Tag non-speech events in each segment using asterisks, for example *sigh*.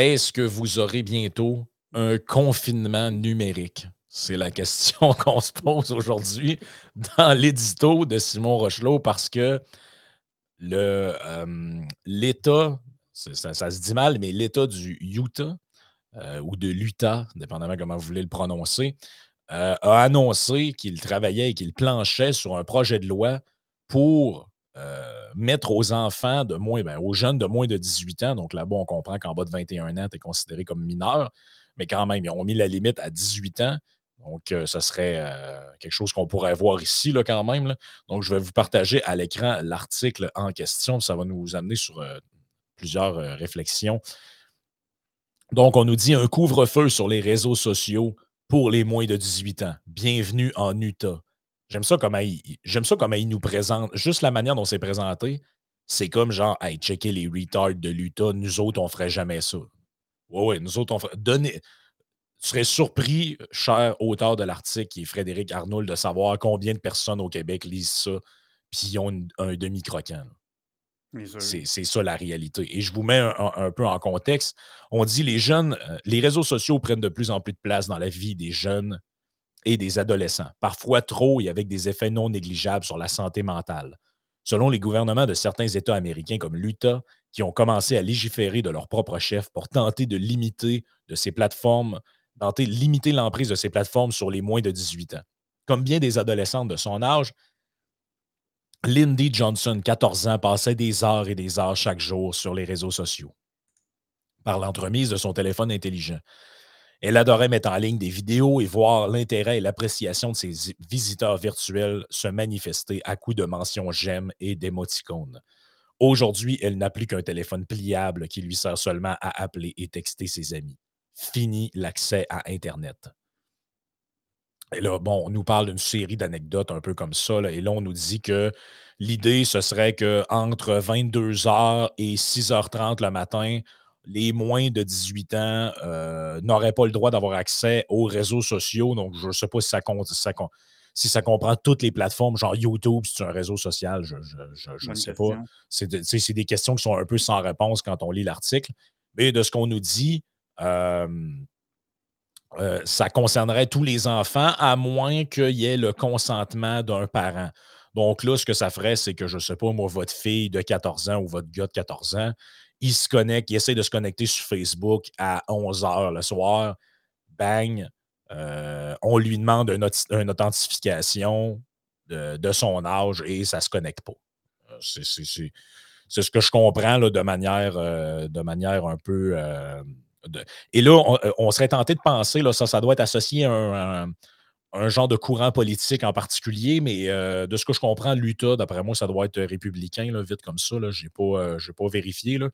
Est-ce que vous aurez bientôt un confinement numérique? C'est la question *laughs* qu'on se pose aujourd'hui dans l'édito de Simon Rochelot parce que l'État, ça, se dit mal, mais l'État du Utah euh, ou de l'Utah, dépendamment comment vous voulez le prononcer, euh, a annoncé qu'il travaillait et qu'il planchait sur un projet de loi pour euh, mettre aux enfants de moins, ben, aux jeunes de moins de 18 ans, donc là-bas, on comprend qu'en bas de 21 ans, tu es considéré comme mineur, mais quand même, ils ont mis la limite à 18 ans. Donc, euh, ce serait euh, quelque chose qu'on pourrait voir ici, là, quand même. Donc, je vais vous partager à l'écran l'article en question. Ça va nous amener sur plusieurs réflexions. Donc, on nous dit un couvre-feu sur les réseaux sociaux pour les moins de 18 ans. Bienvenue en Utah. J'aime ça comme il, j'aime ça comme il nous présente. Juste la manière dont c'est présenté, c'est comme genre, hey, checker les retards de l'Utah, nous autres, on ferait jamais ça. Oui, oui, nous autres, on ferait. Tu serais surpris, cher auteur de l'article, qui est Frédéric Arnould, de savoir combien de personnes au Québec lisent ça, puis ils ont un demi-croquant. C'est ça la réalité. Et je vous mets un, peu en contexte. On dit les jeunes, euh, les réseaux sociaux prennent de plus en plus de place dans la vie des jeunes et des adolescents, parfois trop et avec des effets non négligeables sur la santé mentale. Selon les gouvernements de certains États américains comme l'Utah, qui ont commencé à légiférer de leur propre chef pour tenter de limiter de ces plateformes, tenter de limiter l'emprise de ces plateformes sur les moins de 18 ans. Comme bien des adolescentes de son âge, Lindy Johnson, 14 ans, passait des heures et des heures chaque jour sur les réseaux sociaux par l'entremise de son téléphone intelligent. Elle adorait mettre en ligne des vidéos et voir l'intérêt et l'appréciation de ses visiteurs virtuels se manifester à coups de mentions j'aime et d'émoticônes. Aujourd'hui, elle n'a plus qu'un téléphone pliable qui lui sert seulement à appeler et texter ses amis. Fini l'accès à Internet. Et là, bon, on nous parle d'une série d'anecdotes un peu comme ça. et là, on nous dit que l'idée, ce serait qu'entre 22h et 6h30 le matin, les moins de 18 ans euh, n'auraient pas le droit d'avoir accès aux réseaux sociaux. Donc, je ne sais pas si ça, compte, si ça, comprend toutes les plateformes, genre YouTube, c'est un réseau social, je ne sais pas. C'est des questions qui sont un peu sans réponse quand on lit l'article. Mais de ce qu'on nous dit, euh, euh, ça concernerait tous les enfants, à moins qu'il y ait le consentement d'un parent. Donc là, ce que ça ferait, c'est que, je ne sais pas, moi, votre fille de 14 ans ou votre gars de 14 ans, il se connecte, il essaie de se connecter sur Facebook à 11 h le soir. Bang, euh, on lui demande une, authentification de, son âge et ça ne se connecte pas. Euh, c'est ce que je comprends là, de, manière, euh, de manière un peu. Et là, on, serait tenté de penser, là, ça, ça doit être associé à un genre de courant politique en particulier, mais euh, de ce que je comprends, l'Utah, d'après moi, ça doit être républicain, là, vite comme ça. Je n'ai pas, euh, pas, vérifié. Là.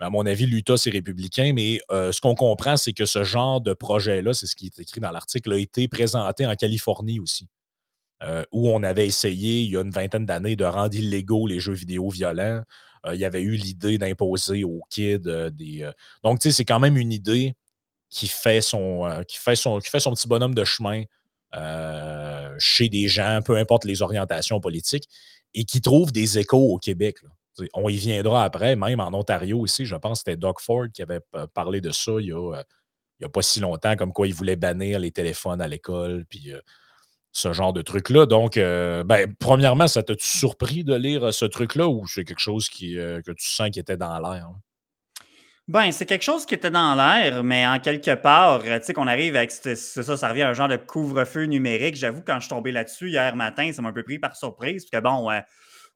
Mais à mon avis, l'Utah, c'est républicain, mais euh, ce qu'on comprend, c'est que ce genre de projet-là, c'est ce qui est écrit dans l'article, a été présenté en Californie aussi, où on avait essayé, il y a une vingtaine d'années, de rendre illégaux les jeux vidéo violents. il y avait eu l'idée d'imposer aux kids des. Donc, tu sais, c'est quand même une idée qui fait son, qui fait son, qui fait son petit bonhomme de chemin euh, chez des gens, peu importe les orientations politiques, et qui trouvent des échos au Québec. On y viendra après, même en Ontario aussi, je pense que c'était Doug Ford qui avait parlé de ça il y a, euh, pas si longtemps, comme quoi il voulait bannir les téléphones à l'école, puis euh, ce genre de truc-là. Donc, ben, premièrement, ça t'a-tu surpris de lire ce truc-là ou c'est quelque chose que tu sens qui était dans l'air? Hein? Ben, c'est quelque chose qui était dans l'air, mais en quelque part, tu sais, qu'on arrive avec ça, ça revient à un genre de couvre-feu numérique. J'avoue, quand je suis tombé là-dessus hier matin, ça m'a un peu pris par surprise. Parce que bon,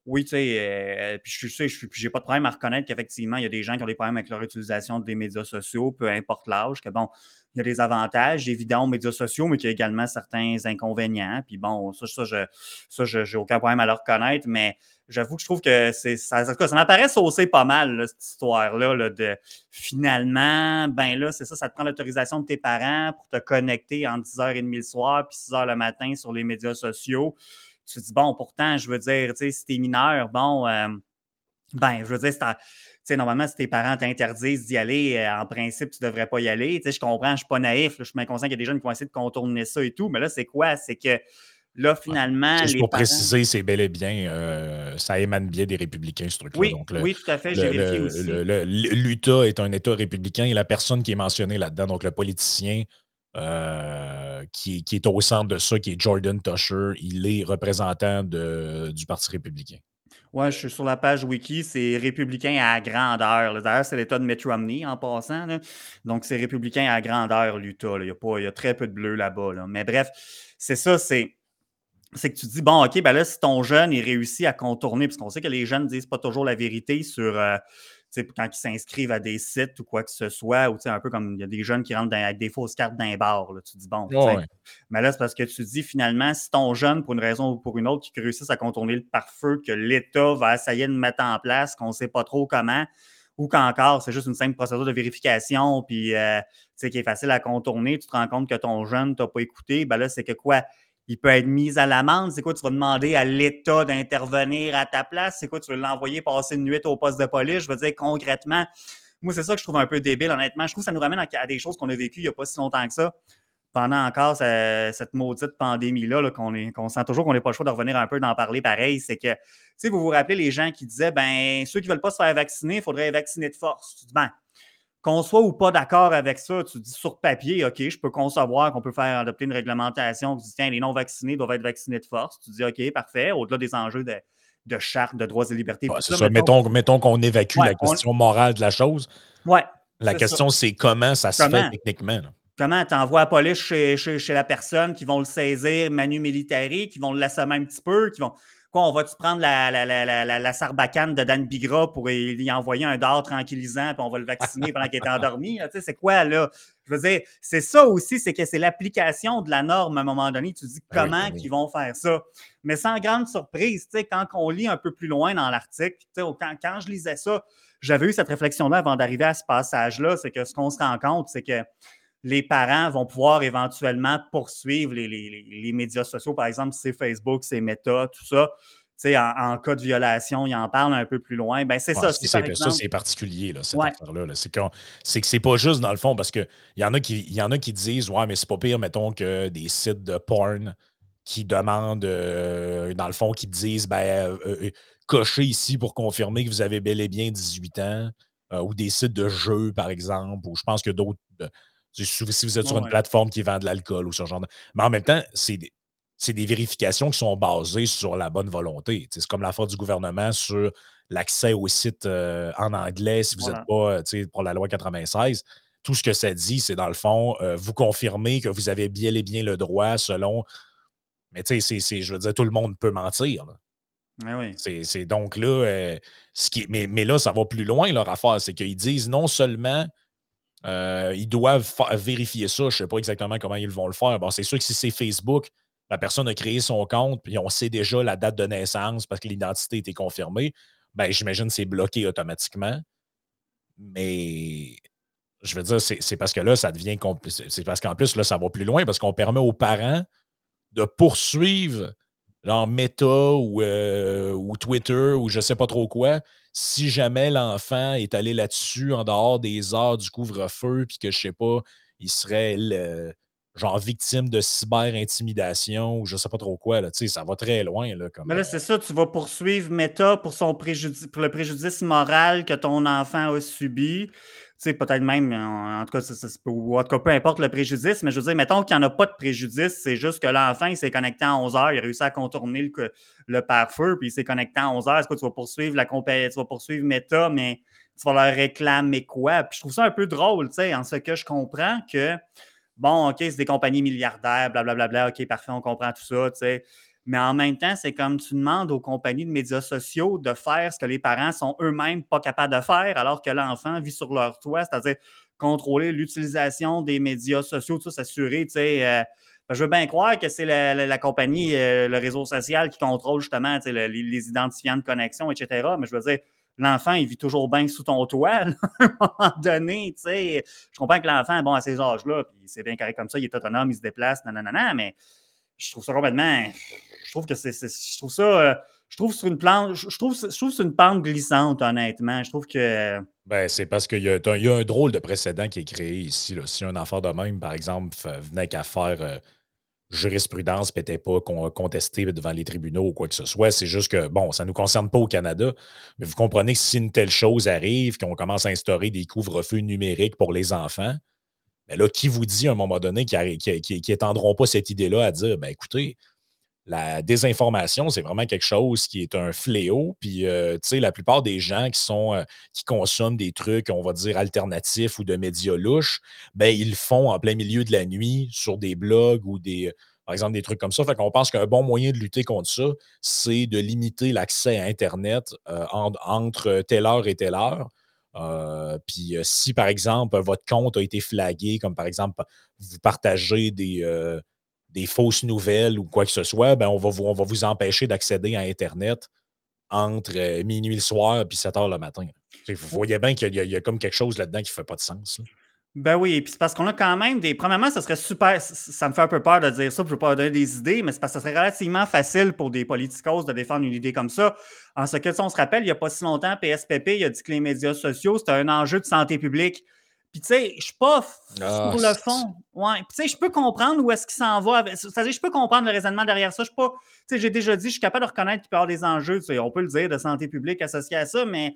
oui, tu sais, euh, puis je je j'ai pas de problème à reconnaître qu'effectivement, il y a des gens qui ont des problèmes avec leur utilisation des médias sociaux, peu importe l'âge, que bon, il y a des avantages évidents aux médias sociaux, mais qu'il y a également certains inconvénients. Puis bon, ça, ça, je, ça, j'ai aucun problème à le reconnaître, mais j'avoue que je trouve que c'est ça, ça m'apparaît saucer pas mal, cette histoire-là, de finalement, ben là, c'est ça, ça te prend l'autorisation de tes parents pour te connecter en 10h30 le soir puis 6h le matin sur les médias sociaux. Tu te dis, bon, pourtant, je veux dire, tu sais, si t'es mineur, bon, euh, ben, je veux dire, c'est normalement, si tes parents t'interdisent d'y aller, euh, en principe, tu ne devrais pas y aller. Tu sais, je comprends, je ne suis pas naïf, je suis bien conscient qu'il y a des jeunes qui vont essayer de contourner ça et tout, mais là, c'est quoi? C'est que Là, finalement. Juste pour préciser, c'est bel et bien, euh, ça émane bien des républicains, ce truc-là. Oui, oui, tout à fait, j'ai vérifié aussi. L'Utah est un État républicain et la personne qui est mentionnée là-dedans, donc le politicien euh, qui, est au centre de ça, qui est Jordan Tusher, il est représentant du Parti républicain. Oui, je suis sur la page wiki, c'est républicain à grandeur. D'ailleurs, c'est l'État de Mitt Romney en passant. Donc, c'est républicain à grandeur, l'Utah. Il, il, y a très peu de bleu là-bas. Mais bref, c'est ça, c'est c'est que tu dis, bon, OK, ben là, si ton jeune, il réussit à contourner, parce qu'on sait que les jeunes ne disent pas toujours la vérité sur, euh, quand ils s'inscrivent à des sites ou quoi que ce soit, ou un peu comme il y a des jeunes qui rentrent avec des fausses cartes d'un bar. Là, tu dis, bon, mais là, c'est parce que tu dis, finalement, si ton jeune, pour une raison ou pour une autre, qui réussisse à contourner le pare-feu que l'État va essayer de mettre en place, qu'on ne sait pas trop comment, ou qu'encore, c'est juste une simple procédure de vérification, puis, euh, qui est facile à contourner, tu te rends compte que ton jeune ne t'a pas écouté, ben là, c'est que quoi? Il peut être mis à l'amende. C'est quoi, tu vas demander à l'État d'intervenir à ta place? C'est quoi, tu veux l'envoyer passer une nuit au poste de police? Je veux dire, concrètement, moi, c'est ça que je trouve un peu débile, honnêtement. Je trouve que ça nous ramène à des choses qu'on a vécues il n'y a pas si longtemps que ça. Pendant encore cette maudite pandémie-là, qu'on sent toujours qu'on n'est pas le choix de revenir un peu d'en parler pareil, c'est que, tu sais, vous vous rappelez les gens qui disaient, ben, ceux qui ne veulent pas se faire vacciner, il faudrait vacciner de force. Ben, qu'on soit ou pas d'accord avec ça, tu dis sur papier, OK, je peux concevoir qu'on peut faire adopter une réglementation qui dit, tiens, les non-vaccinés doivent être vaccinés de force. Tu dis, OK, parfait, au-delà des enjeux de, de charte de droits et libertés. ça, mettons, mettons qu'on évacue la question morale de la chose. Ouais. La question, c'est comment ça se fait techniquement. Comment tu envoies la police chez, chez, la personne, qui vont le saisir, manu militari, qui vont le laisser un petit peu, qui vont. Quoi, on va-tu prendre la, la, sarbacane de Dan Bigra pour lui envoyer un dard tranquillisant, puis on va le vacciner pendant qu'il est endormi? Tu sais, c'est quoi, là? Je veux dire, c'est ça aussi, c'est que c'est l'application de la norme à un moment donné. Tu dis ben comment ben ils vont faire ça. Mais sans grande surprise, tu sais, quand on lit un peu plus loin dans l'article, quand, quand je lisais ça, j'avais eu cette réflexion-là avant d'arriver à ce passage-là, c'est que ce qu'on se rend compte, c'est que les parents vont pouvoir éventuellement poursuivre les, médias sociaux, par exemple, c'est Facebook, c'est Meta, tout ça. En, en, cas de violation, ils en parlent un peu plus loin. Ben, c'est ça. C'est, Ça, c'est particulier, là, cette affaire-là. C'est, que c'est pas juste, dans le fond, parce qu'il y, en a qui, y en a qui disent Ouais, mais c'est pas pire, mettons, que des sites de porn qui demandent, euh, dans le fond, qui disent ben, euh, euh, cochez ici pour confirmer que vous avez bel et bien 18 ans, ou des sites de jeux, par exemple, ou je pense que d'autres si vous êtes sur une plateforme qui vend de l'alcool ou ce genre de. Mais en même temps, c'est des, vérifications qui sont basées sur la bonne volonté. C'est comme l'affaire du gouvernement sur l'accès au site euh, en anglais si vous n'êtes pas euh, pour la loi 96. Tout ce que ça dit, c'est dans le fond, euh, vous confirmez que vous avez bien et bien le droit selon. Mais tu sais, je veux dire, tout le monde peut mentir. oui. C'est donc là, ce qui, mais, mais, là, ça va plus loin leur affaire. C'est qu'ils disent non seulement euh, ils doivent vérifier ça. Je ne sais pas exactement comment ils vont le faire. Bon, c'est sûr que si c'est Facebook, la personne a créé son compte, puis on sait déjà la date de naissance parce que l'identité était confirmée, ben, j'imagine que c'est bloqué automatiquement. Mais je veux dire, c'est parce que là, ça devient C'est parce qu'en plus, là, ça va plus loin parce qu'on permet aux parents de poursuivre leur Meta ou, euh, ou Twitter ou je ne sais pas trop quoi, si jamais l'enfant est allé là-dessus en dehors des heures du couvre-feu, puis que je sais pas, il serait genre victime de cyber-intimidation ou je sais pas trop quoi, là, ça va très loin. Là, Mais là, c'est ça, tu vas poursuivre Meta pour, son préjudice, pour le préjudice moral que ton enfant a subi sais, peut-être même, en, tout cas, ou en tout cas, peu importe le préjudice, mais je veux dire, mettons qu'il n'y en a pas de préjudice, c'est juste que l'enfant, il s'est connecté à 11 heures, il a réussi à contourner le, le pare-feu, puis il s'est connecté à 11 heures. Est-ce que tu vas poursuivre la compagnie, tu vas poursuivre Meta, mais tu vas leur réclamer quoi? Puis je trouve ça un peu drôle, tu sais, en ce que je comprends que, bon, OK, c'est des compagnies milliardaires, blablabla, OK, parfait, on comprend tout ça, tu sais. Mais en même temps, c'est comme tu demandes aux compagnies de médias sociaux de faire ce que les parents sont eux-mêmes pas capables de faire, alors que l'enfant vit sur leur toit, c'est-à-dire contrôler l'utilisation des médias sociaux, tout s'assurer, tu sais. Euh, ben, je veux bien croire que c'est la, compagnie, euh, le réseau social qui contrôle justement les, identifiants de connexion, etc. Mais je veux dire, l'enfant, il vit toujours bien sous ton toit, *laughs* à un moment donné, tu sais. Je comprends que l'enfant, bon, à ces âges-là, puis c'est bien carré comme ça, il est autonome, il se déplace, nanana, mais je trouve ça complètement je trouve que c'est. Je trouve ça. Euh, je trouve sur une plante, je trouve, je trouve une pente glissante, honnêtement. Je trouve que. Ben, c'est parce qu'il y, a un drôle de précédent qui est créé ici. Si un enfant de même, par exemple, venait qu'à faire. Euh, jurisprudence n'était pas contestée devant les tribunaux ou quoi que ce soit. C'est juste que, bon, ça ne nous concerne pas au Canada, mais vous comprenez que si une telle chose arrive, qu'on commence à instaurer des couvre-feux numériques pour les enfants, ben là, qui vous dit à un moment donné qu'ils n'étendront pas cette idée-là à dire, ben écoutez, la désinformation, c'est vraiment quelque chose qui est un fléau. Puis, euh, tu sais, la plupart des gens qui sont euh, qui consomment des trucs, on va dire, alternatifs ou de médias louches, ben, ils le font en plein milieu de la nuit sur des blogs ou des, par exemple, des trucs comme ça. Fait qu'on pense qu'un bon moyen de lutter contre ça, c'est de limiter l'accès à Internet euh, entre telle heure et telle heure. puis si, par exemple, votre compte a été flagué, comme par exemple, vous partagez des, des fausses nouvelles ou quoi que ce soit, ben on, va vous, on va vous empêcher d'accéder à Internet entre euh, minuit le soir et 7 heures le matin. Vous voyez bien qu'il y, a comme quelque chose là-dedans qui ne fait pas de sens. Ben oui, puis c'est parce qu'on a quand même des. Premièrement, ça serait super. Ça me fait un peu peur de dire ça, je ne pas donner des idées, mais c'est parce que ça serait relativement facile pour des politicos de défendre une idée comme ça. En ce que, on se rappelle, il n'y a pas si longtemps, PSPP, il a dit que les médias sociaux, c'était un enjeu de santé publique. Puis, tu sais, je suis pas ah, sur le fond. Ouais. Puis, tu sais, je peux comprendre où est-ce qu'il s'en va. C'est-à-dire, je peux comprendre le raisonnement derrière ça. Je pas. Tu sais, j'ai déjà dit, je suis capable de reconnaître qu'il peut y avoir des enjeux. on peut le dire, de santé publique associés à ça, mais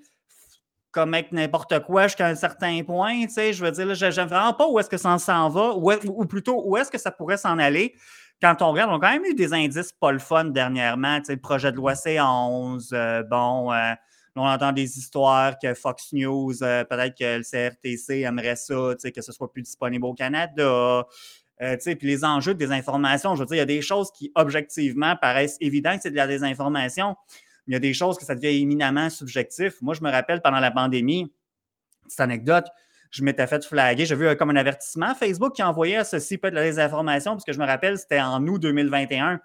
comme avec n'importe quoi jusqu'à un certain point, tu sais, je veux dire, je n'aime vraiment pas où est-ce que ça s'en va, ou, plutôt où est-ce que ça pourrait s'en aller. Quand on regarde, on a quand même eu des indices pas le fun dernièrement. Tu sais, le projet de loi C11, euh, bon. Euh, on entend des histoires que Fox News, euh, peut-être que le CRTC aimerait ça, que ce soit plus disponible au Canada. Euh, puis les enjeux de désinformation, je veux dire, il y a des choses qui, objectivement, paraissent évidentes que c'est de la désinformation, mais il y a des choses que ça devient éminemment subjectif. Moi, je me rappelle pendant la pandémie, cette anecdote, je m'étais fait flaguer. J'ai vu euh, comme un avertissement Facebook qui envoyait ceci peut de la désinformation, parce que je me rappelle, c'était en août 2021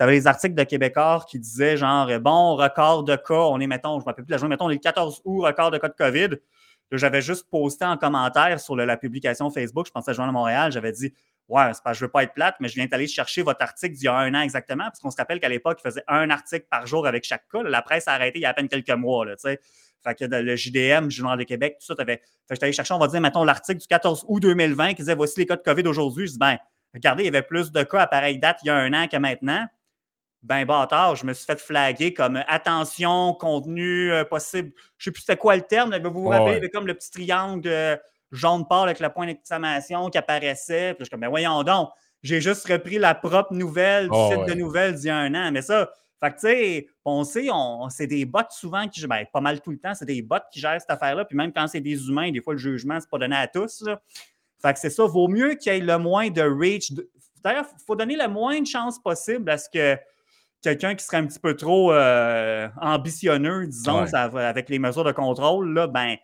tu avais des articles de Québécois qui disaient genre, bon, record de cas, on est, mettons, je ne me rappelle plus la journée, mettons, le 14 août, record de cas de COVID. J'avais juste posté en commentaire sur la publication Facebook, je pensais à Journal de Montréal, j'avais dit, ouais, c'est pas, je veux pas être plate, mais je viens d'aller chercher votre article d'il y a un an exactement, parce qu'on se rappelle qu'à l'époque, il faisait un article par jour avec chaque cas. La presse a arrêté il y a à peine quelques mois, tu sais. Fait que le JDM, Journal de Québec, tout ça, avais. Fait que allé chercher, on va dire, mettons, l'article du 14 août 2020 qui disait voici les cas de COVID aujourd'hui. Je dis, ben, regardez, il y avait plus de cas à pareille date il y a un an que maintenant ben bâtard, je me suis fait flaguer comme euh, attention, contenu euh, possible. Je sais plus c'était quoi le terme, mais vous vous rappelez, comme le petit triangle euh, jaune pâle avec le point d'exclamation qui apparaissait. Puis je suis comme, ben voyons donc, j'ai juste repris la propre nouvelle du site de nouvelles d'il y a un an. Mais ça, fait que tu sais, on sait, c'est des bots souvent qui, ben, pas mal tout le temps, c'est des bots qui gèrent cette affaire-là. Puis même quand c'est des humains, des fois le jugement, c'est pas donné à tous. Fait que c'est ça, vaut mieux qu'il y ait le moins de reach. D'ailleurs, il faut donner le moins de chance possible à ce que quelqu'un qui serait un petit peu trop euh, ambitionneux, disons, avec les mesures de contrôle, là, ben,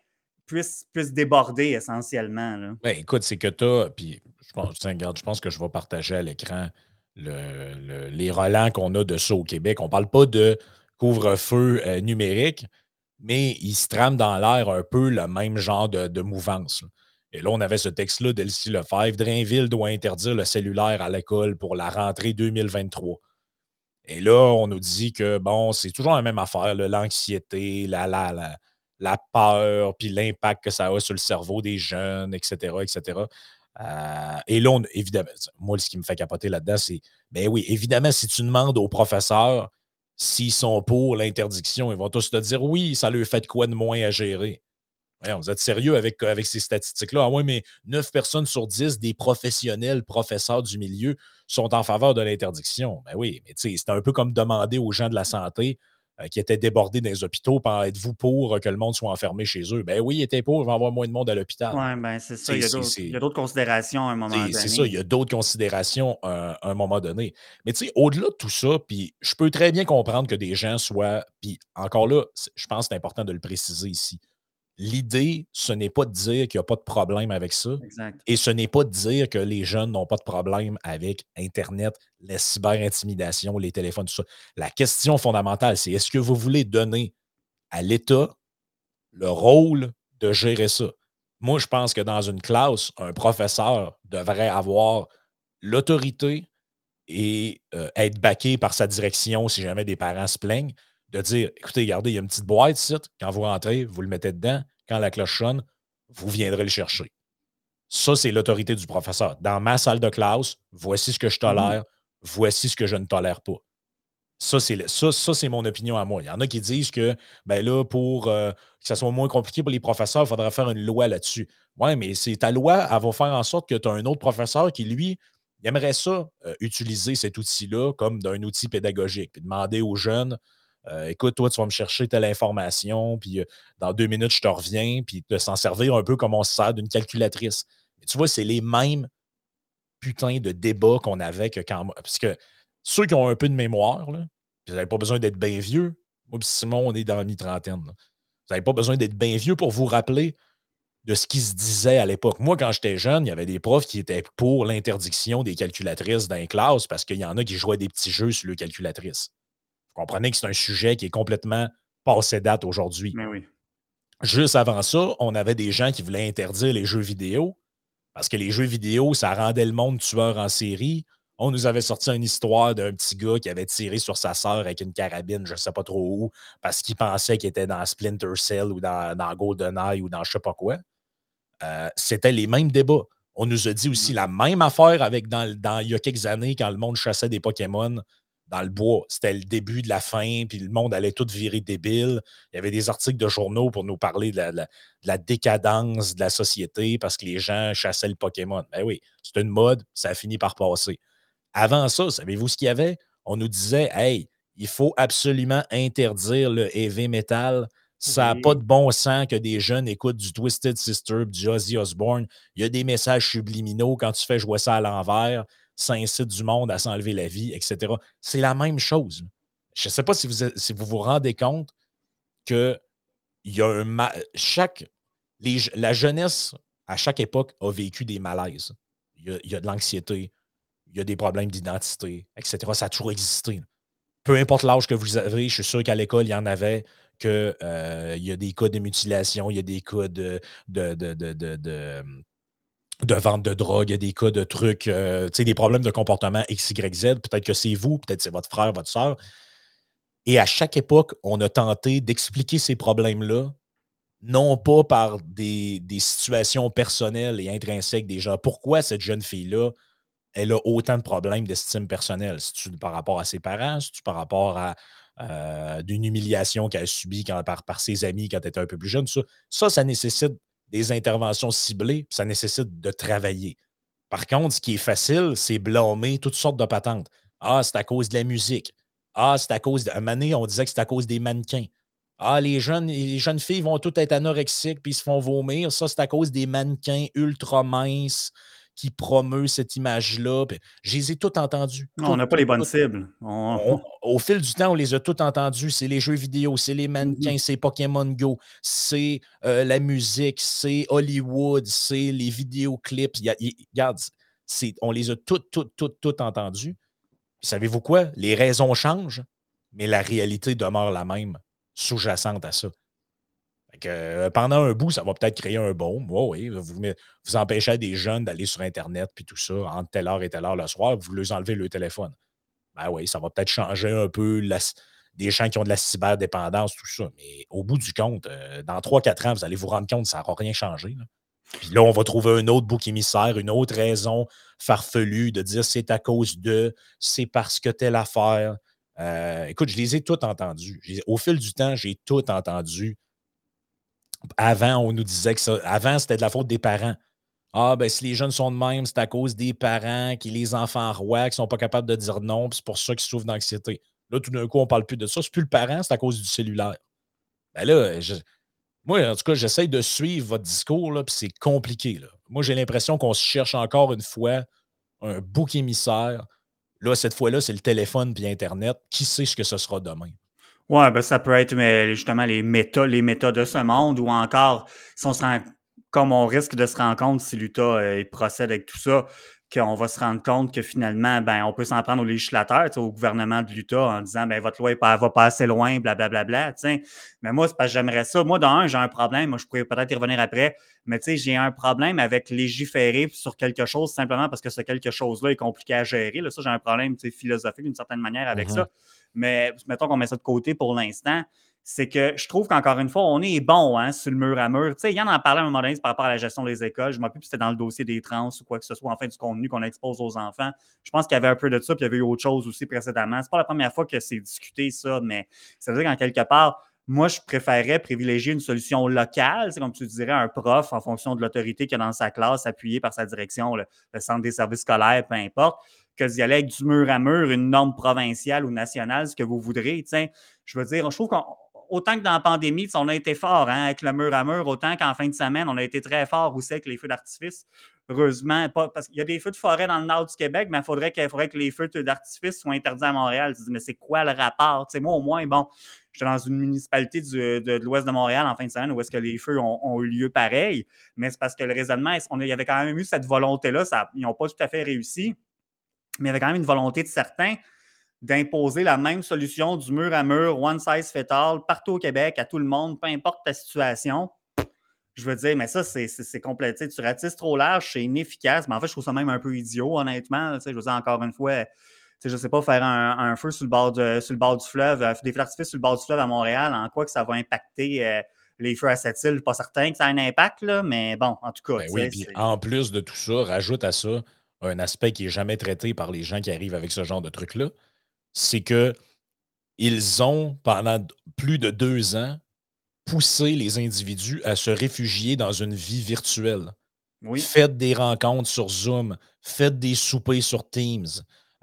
puisse, puisse déborder essentiellement. Ben, écoute, c'est que tu as, puis je pense, je pense que je vais partager à l'écran les relents qu'on a de ça au Québec. On ne parle pas de couvre-feu euh, numérique, mais il se trame dans l'air un peu le même genre de, mouvance. Et là, on avait ce texte-là d'Elsie Lefebvre. Drainville doit interdire le cellulaire à l'école pour la rentrée 2023. Et là, on nous dit que, bon, c'est toujours la même affaire, l'anxiété, la, la, la, peur, puis l'impact que ça a sur le cerveau des jeunes, etc., etc. Euh, et là, évidemment, moi, ce qui me fait capoter là-dedans, c'est, ben oui, évidemment, si tu demandes aux professeurs s'ils sont pour l'interdiction, ils vont tous te dire oui, ça leur fait quoi de moins à gérer. Vous êtes sérieux avec, avec ces statistiques-là? Ah oui, mais 9 personnes sur 10 des professionnels, professeurs du milieu sont en faveur de l'interdiction. Ben oui, mais c'est un peu comme demander aux gens de la santé euh, qui étaient débordés dans les hôpitaux, êtes-vous pour que le monde soit enfermé chez eux? Ben oui, ils étaient pour, il va y avoir moins de monde à l'hôpital. Oui, ben c'est ça. Il y a d'autres considérations à un moment donné. C'est ça, il y a d'autres considérations à un moment donné. Mais tu sais, au-delà de tout ça, puis je peux très bien comprendre que des gens soient. Puis encore là, je pense que c'est important de le préciser ici. L'idée, ce n'est pas de dire qu'il n'y a pas de problème avec ça. Et ce n'est pas de dire que les jeunes n'ont pas de problème avec Internet, la cyber-intimidation, les téléphones, tout ça. La question fondamentale, c'est est-ce que vous voulez donner à l'État le rôle de gérer ça? Moi, je pense que dans une classe, un professeur devrait avoir l'autorité et euh, être baqué par sa direction si jamais des parents se plaignent de dire écoutez, regardez, il y a une petite boîte ici. Quand vous rentrez, vous le mettez dedans. Quand la cloche sonne, vous viendrez le chercher. Ça, c'est l'autorité du professeur. Dans ma salle de classe, voici ce que je mmh tolère, voici ce que je ne tolère pas. Ça, c'est ça, ça, c'est mon opinion à moi. Il y en a qui disent que ben là, pour euh, que ça soit moins compliqué pour les professeurs, il faudrait faire une loi là-dessus. Oui, mais c'est ta loi, elle va faire en sorte que tu as un autre professeur qui, lui, aimerait ça, euh, utiliser cet outil-là comme d'un outil pédagogique, puis demander aux jeunes euh, écoute, toi, tu vas me chercher telle information, puis dans deux minutes, je te reviens, puis de s'en servir un peu comme on se sert d'une calculatrice. Mais tu vois, c'est les mêmes putains de débats qu'on avait que quand. Parce que ceux qui ont un peu de mémoire, là, vous n'avez pas besoin d'être bien vieux. Moi, puis Simon, on est dans la mi-trentaine. Vous n'avez pas besoin d'être bien vieux pour vous rappeler de ce qui se disait à l'époque. Moi, quand j'étais jeune, il y avait des profs qui étaient pour l'interdiction des calculatrices dans les classes parce qu'il y en a qui jouaient des petits jeux sur les calculatrices. Vous comprenez que c'est un sujet qui est complètement passé date aujourd'hui. Mais oui. Juste avant ça, on avait des gens qui voulaient interdire les jeux vidéo parce que les jeux vidéo, ça rendait le monde tueur en série. On nous avait sorti une histoire d'un petit gars qui avait tiré sur sa sœur avec une carabine, je ne sais pas trop où, parce qu'il pensait qu'il était dans Splinter Cell ou dans, dans GoldenEye ou dans je ne sais pas quoi. Euh, c'était les mêmes débats. On nous a dit aussi mm. la même affaire avec dans, dans, il y a quelques années quand le monde chassait des Pokémon dans le bois. C'était le début de la fin, puis le monde allait tout virer débile. Il y avait des articles de journaux pour nous parler de la, décadence de la société parce que les gens chassaient le Pokémon. Ben oui, c'est une mode, ça a fini par passer. Avant ça, savez-vous ce qu'il y avait? On nous disait, hey, il faut absolument interdire le heavy metal. Ça n'a pas de bon sens que des jeunes écoutent du Twisted Sister, du Ozzy Osbourne. Il y a des messages subliminaux quand tu fais jouer ça à l'envers ça incite du monde à s'enlever la vie, etc. C'est la même chose. Je ne sais pas si vous, si vous vous rendez compte que il y a un chaque la jeunesse à chaque époque a vécu des malaises. Il y a, de l'anxiété, il y a des problèmes d'identité, etc. Ça a toujours existé. Peu importe l'âge que vous avez, je suis sûr qu'à l'école, il y en avait, qu'il euh, y a des cas de mutilation, il y a des cas de de vente de drogue, il des cas de trucs, euh, des problèmes de comportement X. Peut-être que c'est vous, peut-être c'est votre frère, votre soeur. Et à chaque époque, on a tenté d'expliquer ces problèmes-là, non pas par des, situations personnelles et intrinsèques des gens. Pourquoi cette jeune fille-là, elle a autant de problèmes d'estime personnelle? C'est-tu par rapport à ses parents? C'est-tu par rapport à euh, d'une humiliation qu'elle a subie par, ses amis quand elle était un peu plus jeune? Ça, ça nécessite des interventions ciblées, ça nécessite de travailler. Par contre, ce qui est facile, c'est blâmer toutes sortes de patentes. Ah, c'est à cause de la musique. Ah, c'est à cause de. Année, on disait que c'est à cause des mannequins. Ah, les jeunes, les jeunes filles vont toutes être anorexiques puis se font vomir. Ça, c'est à cause des mannequins ultra minces qui promeut cette image-là. Je les ai toutes entendues. on n'a pas les bonnes cibles. au fil du temps, on les a toutes entendues. C'est les jeux vidéo, c'est les mannequins, mm-hmm. c'est Pokémon Go, c'est euh, la musique, c'est Hollywood, c'est les vidéoclips. regarde, on les a toutes, toutes, toutes, toutes entendues. Savez-vous quoi? Les raisons changent, mais la réalité demeure la même, sous-jacente à ça. Euh, pendant un bout, ça va peut-être créer un bon. oui, vous, vous empêchez des jeunes d'aller sur Internet puis tout ça, entre telle heure et telle heure le soir, vous leur enlevez le téléphone. Ben oui, ça va peut-être changer un peu des gens qui ont de la cyberdépendance, tout ça. Mais au bout du compte, euh, dans 3-4 ans, vous allez vous rendre compte que ça n'aura rien changé. Puis là, on va trouver un autre bouc émissaire, une autre raison farfelue de dire c'est à cause de, c'est parce que telle affaire. Euh, écoute, je les ai toutes entendues. Au fil du temps, j'ai tout entendu avant, on nous disait que ça. Avant, c'était de la faute des parents. Ah, ben si les jeunes sont de même, c'est à cause des parents, qui les enfants rois, qui ne sont pas capables de dire non, c'est pour ça qu'ils souffrent d'anxiété. Là, tout d'un coup, on parle plus de ça. C'est plus le parent, c'est à cause du cellulaire. Ben là, moi, en tout cas, j'essaye de suivre votre discours, puis c'est compliqué. Moi, j'ai l'impression qu'on se cherche encore une fois un bouc émissaire. Là, cette fois-là, c'est le téléphone puis Internet. Qui sait ce que ce sera demain? Ouais, ben ça peut être mais justement les méta, les méta de ce monde ou encore si on se rend, comme on risque de se rendre compte si l'Utah euh, procède avec tout ça, qu'on va se rendre compte que finalement, ben, on peut s'en prendre aux législateurs, au gouvernement de l'Utah en disant ben, votre loi ne va pas assez loin, blablabla. Bla, bla, mais moi, c'est parce que j'aimerais ça. Moi, dans un, j'ai un problème. Moi, je pourrais peut-être y revenir après. Mais j'ai un problème avec légiférer sur quelque chose simplement parce que ce quelque chose-là est compliqué à gérer. Là, ça, j'ai un problème philosophique d'une certaine manière avec mm-hmm. ça. Mais mettons qu'on met ça de côté pour l'instant. c'est que je trouve qu'encore une fois, on est bon hein, sur le mur à mur. Tu sais, il y en a parlé à un moment donné par rapport à la gestion des écoles. Je ne plus si c'était dans le dossier des trans ou quoi que ce soit, en fait, du contenu qu'on expose aux enfants. Je pense qu'il y avait un peu de ça, puis il y avait eu autre chose aussi précédemment. C'est pas la première fois que c'est discuté, ça, mais ça veut dire qu'en quelque part, moi, je préférerais privilégier une solution locale, c'est comme tu dirais, un prof en fonction de l'autorité qu'il a dans sa classe, appuyé par sa direction, le, centre des services scolaires, peu importe, que d'y aller avec du mur à mur, une norme provinciale ou nationale, ce que vous voudrez. Je veux dire, je trouve qu'on autant que dans la pandémie, on a été fort hein, avec le mur à mur, autant qu'en fin de semaine, on a été très fort aussi avec les feux d'artifice. Heureusement, pas, parce qu'il y a des feux de forêt dans le nord du Québec, mais il faudrait, faudrait que les feux d'artifice soient interdits à Montréal. Mais c'est quoi le rapport? moi, au moins, bon, j'étais dans une municipalité de, l'ouest de Montréal en fin de semaine où est-ce que les feux ont, eu lieu pareil, mais c'est parce que le raisonnement, il y avait quand même eu cette volonté-là, ils n'ont pas tout à fait réussi, mais il y avait quand même une volonté de certains d'imposer la même solution du mur à mur, one size fit all, partout au Québec, à tout le monde, peu importe ta situation. Je veux dire, mais ça, c'est complété. Tu ratisses trop large, c'est inefficace. Mais en fait, je trouve ça même un peu idiot, honnêtement. je veux dire, encore une fois, je ne sais pas, faire un, feu sur le, bord sur le bord du fleuve, euh, des feux d'artifice sur le bord du fleuve à Montréal, en quoi que ça va impacter euh, les feux à cette île? Pas certain que ça a un impact, là, mais bon, en tout cas. Ben oui, en plus de tout ça, rajoute à ça un aspect qui n'est jamais traité par les gens qui arrivent avec ce genre de truc-là c'est que ils ont, pendant plus de deux ans, poussé les individus à se réfugier dans une vie virtuelle. Faites des rencontres sur Zoom, faites des soupers sur Teams,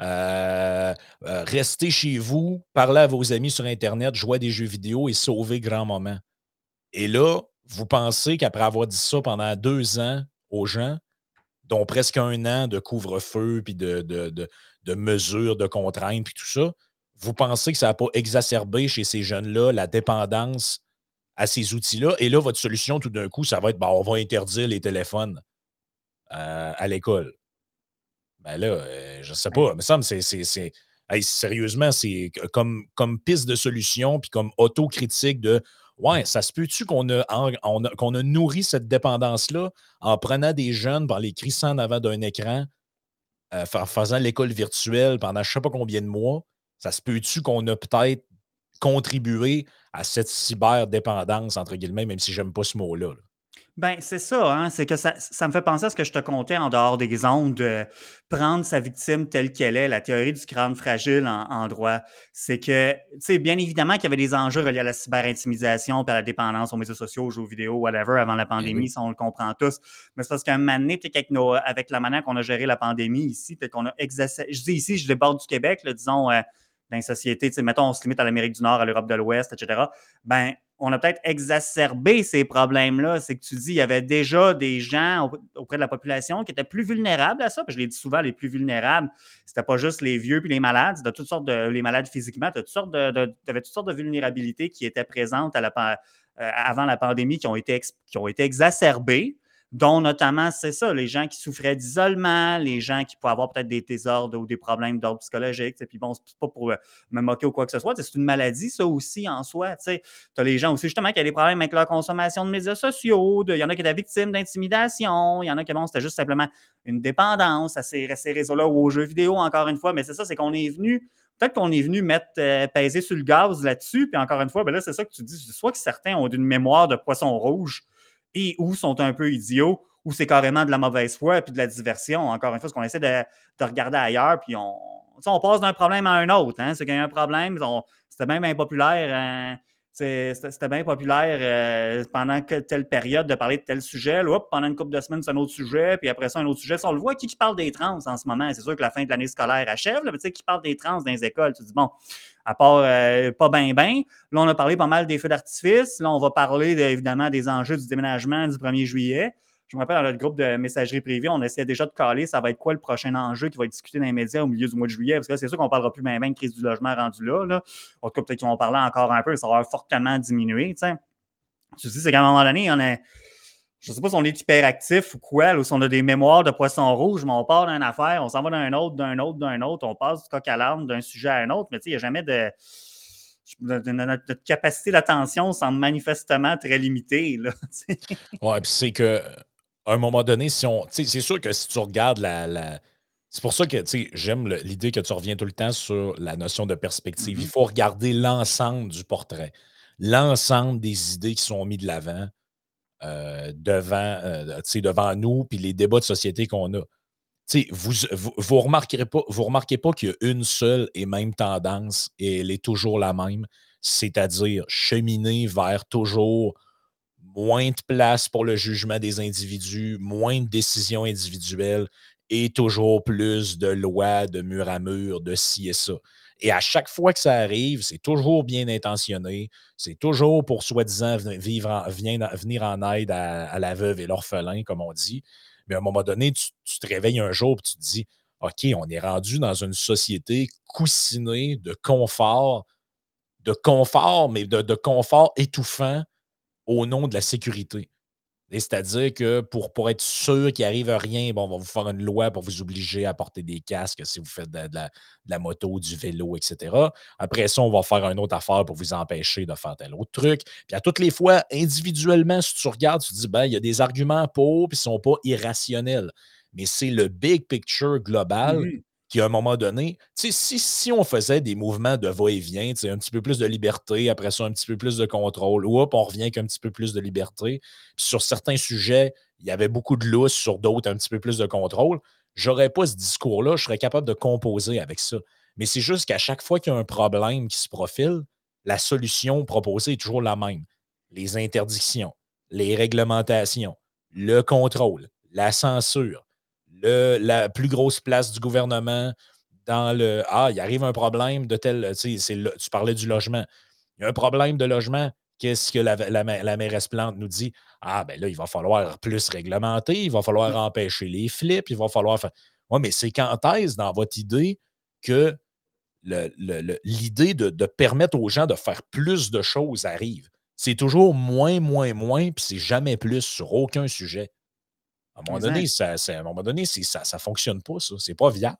euh, euh, restez chez vous, parlez à vos amis sur Internet, jouez à des jeux vidéo et sauvez grand moment. Et là, vous pensez qu'après avoir dit ça pendant deux ans aux gens, dont presque un an de couvre-feu, puis de, de mesures, de contraintes, puis tout ça, vous pensez que ça n'a pas exacerbé chez ces jeunes-là la dépendance à ces outils-là? Et là, votre solution, tout d'un coup, ça va être bon, on va interdire les téléphones euh, à l'école. Ben là, euh, je ne sais pas, mais ça me c'est. sérieusement, c'est comme, comme piste de solution, puis comme autocritique de Ouais, ça se peut-tu qu'on a, nourri cette dépendance-là en prenant des jeunes, par les crissant en avant d'un écran, euh, en faisant l'école virtuelle pendant je ne sais pas combien de mois, ça se peut-tu qu'on a peut-être contribué à cette cyberdépendance, entre guillemets, même si j'aime pas ce mot-là? là? Ben, c'est ça, hein, c'est que ça, ça, me fait penser à ce que je te contais en dehors des ondes, de prendre sa victime telle qu'elle est, la théorie du crâne fragile en, droit. C'est que, tu sais, bien évidemment qu'il y avait des enjeux reliés à la cyberintimisation, à la dépendance aux médias sociaux, aux jeux vidéo, whatever, avant la ben pandémie, ça on le comprend tous. Mais c'est parce qu'à un moment donné, avec, avec la manière qu'on a géré la pandémie ici, peut-être qu'on a exacerbé. Je dis ici, je déborde du Québec, disons, euh, dans les sociétés, mettons, on se limite à l'Amérique du Nord, à l'Europe de l'Ouest, etc. Ben, on a peut-être exacerbé ces problèmes-là. C'est que tu dis, il y avait déjà des gens auprès de la population qui étaient plus vulnérables à ça. je l'ai dit souvent, les plus vulnérables, c'était pas juste les vieux puis les malades, c'était toutes sortes de les malades physiquement, tu avais toutes sortes de vulnérabilités qui étaient présentes euh, avant la pandémie qui ont été, qui ont été exacerbées dont notamment, c'est ça, les gens qui souffraient d'isolement, les gens qui pouvaient avoir peut-être des désordres ou des problèmes d'ordre psychologique. Puis bon, c'est pas pour euh, me moquer ou quoi que ce soit, c'est une maladie, ça aussi, en soi. Tu as les gens aussi, justement, qui ont des problèmes avec leur consommation de médias sociaux. Il y en a qui étaient victimes d'intimidation. Il y en a qui, bon, c'était juste simplement une dépendance à ces, réseaux-là ou aux jeux vidéo, encore une fois. Mais c'est ça, c'est qu'on est venu peut-être qu'on est venu mettre, euh, peser sur le gaz là-dessus. Puis encore une fois, ben là, c'est ça que tu dis. Soit que certains ont une mémoire de poisson rouge et ou sont un peu idiots, ou c'est carrément de la mauvaise foi puis de la diversion. Encore une fois, ce qu'on essaie de, regarder ailleurs, puis on, on passe d'un problème à un autre. Hein. C'est qu'il y un problème, c'était même impopulaire. Hein. C'était bien populaire euh, pendant telle période de parler de tel sujet. Là, pendant une couple de semaines, c'est un autre sujet. Puis après ça, un autre sujet. on le voit, qui, qui parle des trans en ce moment? C'est sûr que la fin de l'année scolaire achève. Mais qui parle des trans dans les écoles? Tu dis, bon, à part euh, pas bien, bien. Là, on a parlé pas mal des feux d'artifice. Là, on va parler évidemment des enjeux du déménagement du 1er juillet. Je me rappelle dans notre groupe de messagerie privée, on essayait déjà de caler ça va être quoi le prochain enjeu qui va être discuté dans les médias au milieu du mois de juillet. Parce que c'est sûr qu'on ne parlera plus bien, bien de crise du logement rendu là. En tout cas, peut-être qu'ils vont parler encore un peu, ça va fortement diminuer. Tu sais, c'est qu'à un moment donné, on est je ne sais pas si on est hyperactif ou quoi, ou si on a des mémoires de poisson rouge, mais on part d'une affaire, on s'en va d'un autre, d'un autre, d'un autre, on passe du coq à l'âne d'un sujet à un autre, mais il n'y a jamais de. Notre capacité d'attention semble manifestement très limitée. Oui, puis c'est que à un moment donné, si on. C'est sûr que si tu regardes la. C'est pour ça que j'aime l'idée que tu reviens tout le temps sur la notion de perspective. Il mm-hmm. faut regarder l'ensemble du portrait l'ensemble des idées qui sont mises de l'avant euh, devant, euh, devant nous, puis les débats de société qu'on a. vous ne vous, vous, remarquerez pas, vous remarquez pas qu'il y a une seule et même tendance et elle est toujours la même, c'est-à-dire cheminer vers toujours moins de place pour le jugement des individus, moins de décisions individuelles et toujours plus de lois de mur à mur, de ci et ça. Et à chaque fois que ça arrive, c'est toujours bien intentionné. C'est toujours pour soi-disant venir en aide à, la veuve et l'orphelin, comme on dit. Mais à un moment donné, tu, te réveilles un jour et tu te dis OK, on est rendu dans une société coussinée de confort, de confort, mais de confort étouffant au nom de la sécurité. C'est-à-dire que pour, pour être sûr qu'il arrive à rien, on va vous faire une loi pour vous obliger à porter des casques si vous faites de, la, moto, du vélo, etc. Après ça, on va faire une autre affaire pour vous empêcher de faire tel autre truc. Puis à toutes les fois, individuellement, si tu regardes, tu te dis, ben, il y a des arguments pour, puis ils ne sont pas irrationnels. Mais c'est le big picture global qui, à un moment donné, si, on faisait des mouvements de va-et-vient, un petit peu plus de liberté, après ça, un petit peu plus de contrôle, ou hop, on revient avec un petit peu plus de liberté. sur certains sujets, il y avait beaucoup de lousse, sur d'autres, un petit peu plus de contrôle. J'aurais pas ce discours-là, je serais capable de composer avec ça. Mais c'est juste qu'à chaque fois qu'il y a un problème qui se profile, la solution proposée est toujours la même. Les interdictions, les réglementations, le contrôle, la censure, la plus grosse place du gouvernement dans le Ah, il arrive un problème de tel. Tu parlais du logement. Il y a un problème de logement. Qu'est-ce que la, la, mairesse Plante nous dit? Ah, ben là, il va falloir plus réglementer, il va falloir mmh. empêcher les flips, il va falloir faire. Oui, mais c'est quand est-ce dans votre idée que l'idée de, de, permettre aux gens de faire plus de choses arrive? C'est toujours moins, moins, moins, puis c'est jamais plus sur aucun sujet. À un moment donné, ça, à un moment donné ça ne fonctionne pas, ça. C'est pas viable.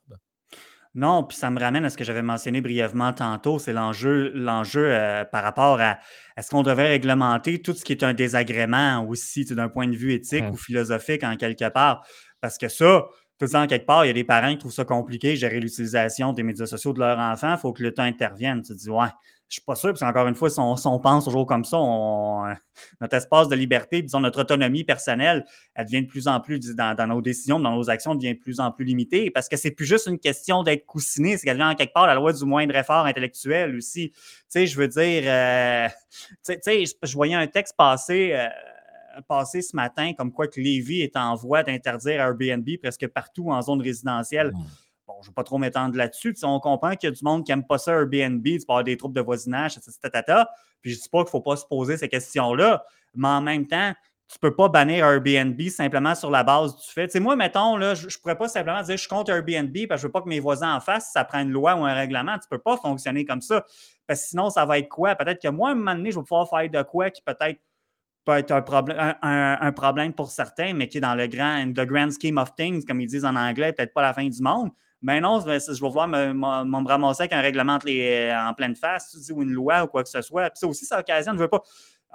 Non, puis ça me ramène à ce que j'avais mentionné brièvement tantôt, c'est l'enjeu, l'enjeu euh, par rapport à est-ce qu'on devrait réglementer tout ce qui est un désagrément aussi, d'un point de vue éthique ou philosophique en quelque part. Parce que ça, tout ça, en quelque part, il y a des parents qui trouvent ça compliqué, gérer l'utilisation des médias sociaux de leur enfant, il faut que l'État intervienne. Tu te dis, ouais, je suis pas sûr, parce qu'encore une fois, si on, pense toujours comme ça, *laughs* notre espace de liberté, disons notre autonomie personnelle, elle devient de plus en plus, dans, nos décisions, dans nos actions, devient de plus en plus limitée, parce que c'est plus juste une question d'être coussiné, c'est qu'elle devient en quelque part la loi du moindre effort intellectuel aussi. Tu sais, je veux dire, euh, tu sais, je voyais un texte passer. Euh, ce matin comme quoi que Lévis est en voie d'interdire Airbnb presque partout en zone résidentielle. Bon, je ne vais pas trop m'étendre là-dessus. On comprend qu'il y a du monde qui n'aime pas ça, Airbnb, tu peux avoir des troupes de voisinage, etc. Puis je ne dis pas qu'il ne faut pas se poser ces questions-là, mais en même temps, tu ne peux pas bannir Airbnb simplement sur la base du fait. Tu sais, moi, mettons, là, je ne pourrais pas simplement dire je compte Airbnb parce que je ne veux pas que mes voisins en fassent, ça prend une loi ou un règlement. Tu ne peux pas fonctionner comme ça. Parce que sinon, ça va être quoi? Peut-être que moi, à un moment donné, je vais pouvoir faire de quoi qui peut-être peut être un problème, un, problème pour certains, mais qui est dans le grand, the grand scheme of things, comme ils disent en anglais, peut-être pas la fin du monde. Mais non, je vais voir me, me, ramasser avec un règlement euh, en pleine face, ou une loi ou quoi que ce soit. Puis ça aussi, ça occasionne, je veux pas.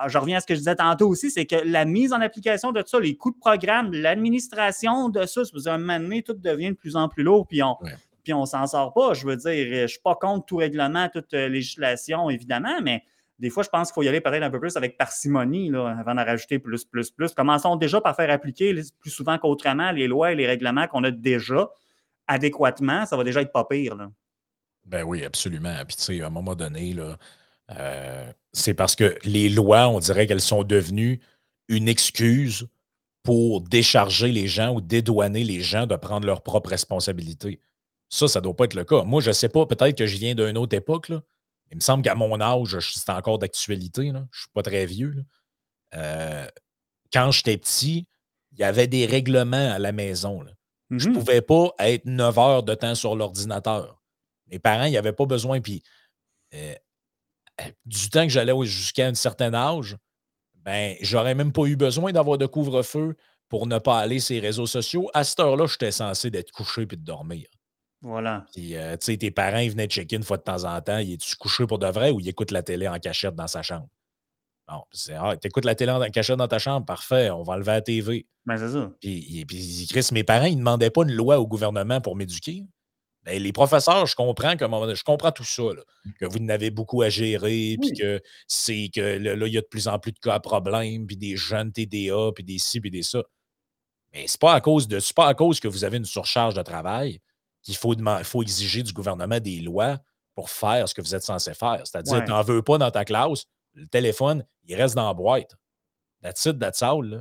je reviens à ce que je disais tantôt aussi, c'est que la mise en application de tout ça, les coûts de programme, l'administration de ça, c'est à un moment donné, tout devient de plus en plus lourd, puis on puis on s'en sort pas. Je veux dire, je ne suis pas contre tout règlement, toute euh, législation, évidemment, mais des fois, je pense qu'il faut y aller peut-être un peu plus avec parcimonie là, avant d'en rajouter plus, plus, plus. Commençons déjà par faire appliquer plus souvent qu'autrement les lois et les règlements qu'on a déjà adéquatement, ça va déjà être pas pire. Là. Ben oui, absolument. Puis, tu sais, à un moment donné, là, euh, c'est parce que les lois, on dirait qu'elles sont devenues une excuse pour décharger les gens ou dédouaner les gens de prendre leur propre responsabilité. Ça, ça ne doit pas être le cas. Moi, je ne sais pas, peut-être que je viens d'une autre époque. Il me semble qu'à mon âge, c'est encore d'actualité. Je ne suis pas très vieux. Euh, quand j'étais petit, il y avait des règlements à la maison. Je ne mmh pouvais pas être 9 heures de temps sur l'ordinateur. Mes parents, ils n'avaient pas besoin. Puis, euh, euh, du temps que j'allais jusqu'à un certain âge, ben, j'aurais même pas eu besoin d'avoir de couvre-feu pour ne pas aller sur les réseaux sociaux. À cette heure-là, j'étais censé d'être couché puis de dormir. Voilà. Puis, euh, tu sais, tes parents, ils venaient checker une fois de temps en temps. Il est-tu couché pour de vrai ou il écoute la télé en cachette dans sa chambre? Bon, c'est ah, t'écoutes la télé en cachette dans ta chambre, parfait, on va enlever la TV. Ben, c'est ça. Puis, puis, Chris, mes parents, ils ne demandaient pas une loi au gouvernement pour m'éduquer. Ben, les professeurs, je comprends comment je comprends tout ça, que vous n'avez beaucoup à gérer, puis que c'est que là, il y a de plus en plus de cas à problème, puis des jeunes TDA, puis des ci, puis des ça. Mais c'est pas à cause de pas à cause que vous avez une surcharge de travail qu'il faut, faut exiger du gouvernement des lois pour faire ce que vous êtes censé faire. C'est-à-dire, tu n'en veux pas dans ta classe, le téléphone, il reste dans la boîte. That's it, that's all. Là.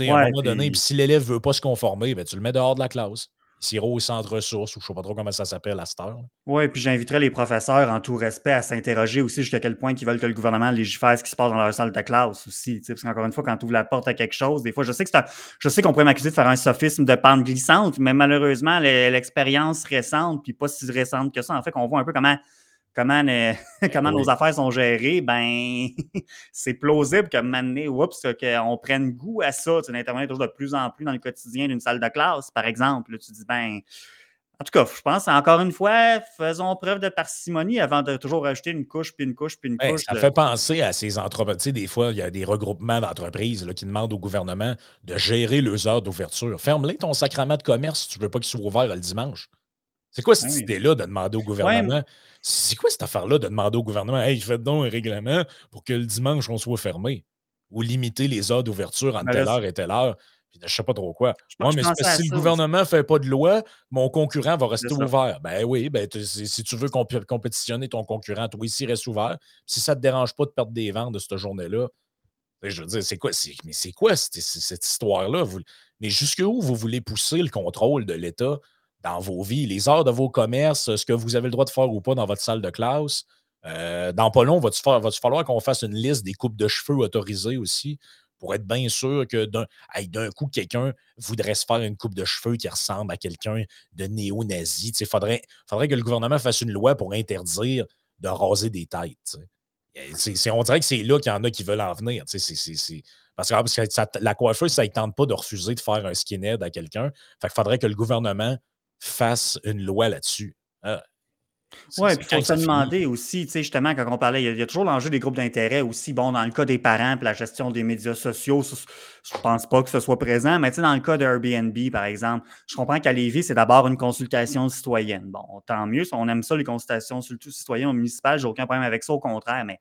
à un moment donné, puis si l'élève ne veut pas se conformer, ben, tu le mets dehors de la classe. Siro au centre ressources, ou je ne sais pas trop comment ça s'appelle à cette heure. Oui, puis j'inviterais les professeurs, en tout respect, à s'interroger aussi jusqu'à quel point ils veulent que le gouvernement légifère ce qui se passe dans leur salle de classe aussi. Parce qu'encore une fois, quand tu ouvres la porte à quelque chose, des fois, je sais que je sais qu'on pourrait m'accuser de faire un sophisme de pente glissante, mais malheureusement, l'expérience récente, puis pas si récente que ça, en fait, qu'on voit un peu comment comment, *laughs* comment nos affaires sont gérées, ben *laughs* c'est plausible que maintenant, oups, qu'on prenne goût à ça, d'intervenir toujours de plus en plus dans le quotidien d'une salle de classe, par exemple. tu dis, ben, en tout cas, je pense, encore une fois, faisons preuve de parcimonie avant de toujours rajouter une couche, puis une couche, puis une ben, couche. ça fait penser à ces entreprises. des fois, il y a des regroupements d'entreprises qui demandent au gouvernement de gérer leurs heures d'ouverture. Ferme-les ton sacrement de commerce si tu ne veux pas qu'il soit ouvert le dimanche. C'est quoi cette idée-là de demander au gouvernement? C'est quoi cette affaire-là de demander au gouvernement, hey, faites donc un règlement pour que le dimanche, on soit fermé? Ou limiter les heures d'ouverture entre telle heure et telle heure? Puis je sais pas trop quoi. Moi, mais si le gouvernement ne fait pas de loi, mon concurrent va rester ouvert. Ben oui, ben, si tu veux compétitionner ton concurrent, toi ici, reste ouvert. Si ça ne te dérange pas de perdre des ventes de cette journée-là, ben, je veux dire, c'est quoi, mais c'est quoi cette, cette histoire-là? Mais jusqu'où vous voulez pousser le contrôle de l'État? Dans vos vies, les heures de vos commerces, ce que vous avez le droit de faire ou pas dans votre salle de classe. Euh, dans pas long, va-tu falloir qu'on fasse une liste des coupes de cheveux autorisées aussi pour être bien sûr que d'un coup, quelqu'un voudrait se faire une coupe de cheveux qui ressemble à quelqu'un de néo-nazi. Il faudrait, que le gouvernement fasse une loi pour interdire de raser des têtes. on dirait que c'est là qu'il y en a qui veulent en venir. parce que, ah, la coiffeuse, ça ne tente pas de refuser de faire un skinhead à quelqu'un. Fait faudrait que le gouvernement fasse une loi là-dessus. Ah, oui, puis il faut se demander aussi, tu sais, justement, quand on parlait, il y, a, toujours l'enjeu des groupes d'intérêt aussi. Bon, dans le cas des parents et la gestion des médias sociaux, je ne pense pas que ce soit présent, mais tu sais, dans le cas d'Airbnb, par exemple, je comprends qu'à Lévis, c'est d'abord une consultation citoyenne. Bon, tant mieux, on aime ça, les consultations, surtout citoyennes ou municipales, j'ai aucun problème avec ça, au contraire, mais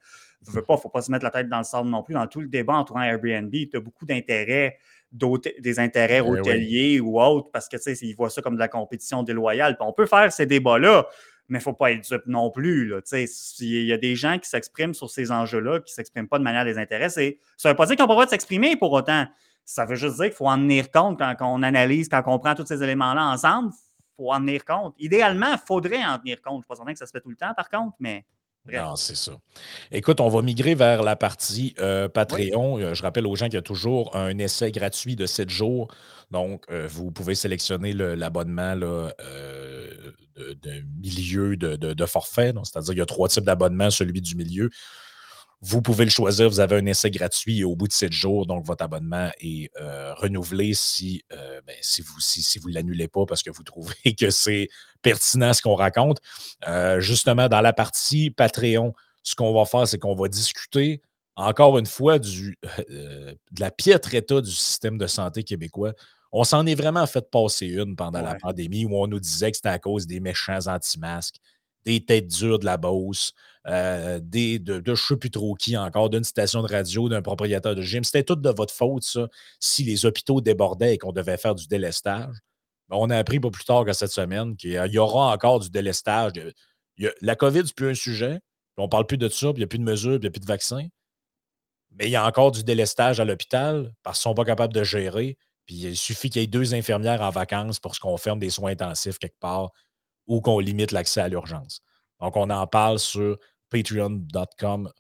il ne faut pas se mettre la tête dans le sable non plus. Dans tout le débat entourant Airbnb, tu as beaucoup d'intérêts des intérêts eh hôteliers ou autres, parce que ils voient ça comme de la compétition déloyale. on peut faire ces débats-là, mais il ne faut pas être dupe non plus. Il y a des gens qui s'expriment sur ces enjeux-là, qui ne s'expriment pas de manière désintéressée. Ça ne veut pas dire qu'on peut pas s'exprimer pour autant. Ça veut juste dire qu'il faut en tenir compte quand on analyse, quand on prend tous ces éléments-là ensemble. Il faut en tenir compte. Idéalement, il faudrait en tenir compte. Je ne suis pas certain que ça se fait tout le temps, par contre, mais non, c'est ça. Écoute, on va migrer vers la partie euh, Patreon. Euh, je rappelle aux gens qu'il y a toujours un essai gratuit de 7 jours. Donc, euh, vous pouvez sélectionner l'abonnement de, milieu de, de forfait. C'est-à-dire qu'il y a trois types d'abonnements, celui du milieu. Vous pouvez le choisir. Vous avez un essai gratuit au bout de sept jours, donc votre abonnement est euh, renouvelé si, euh, ben, si vous si, vous l'annulez pas parce que vous trouvez que c'est pertinent ce qu'on raconte. Euh, justement, dans la partie Patreon, ce qu'on va faire, c'est qu'on va discuter encore une fois du, de la piètre état du système de santé québécois. On s'en est vraiment fait passer une pendant la pandémie où on nous disait que c'était à cause des méchants anti-masques, des têtes dures de la Beauce, euh, des, de, je qui encore, d'une station de radio, d'un propriétaire de gym. C'était tout de votre faute, ça, si les hôpitaux débordaient et qu'on devait faire du délestage. On a appris pas plus tard que cette semaine qu'il y aura encore du délestage. la COVID, c'est plus un sujet. On ne parle plus de ça, puis il n'y a plus de mesures, puis il n'y a plus de vaccins. Mais il y a encore du délestage à l'hôpital parce qu'ils ne sont pas capables de gérer. Puis il suffit qu'il y ait deux infirmières en vacances pour qu'on ferme des soins intensifs quelque part ou qu'on limite l'accès à l'urgence. Donc, on en parle sur patreon.com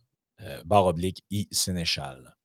euh, barre oblique e-sénéchal.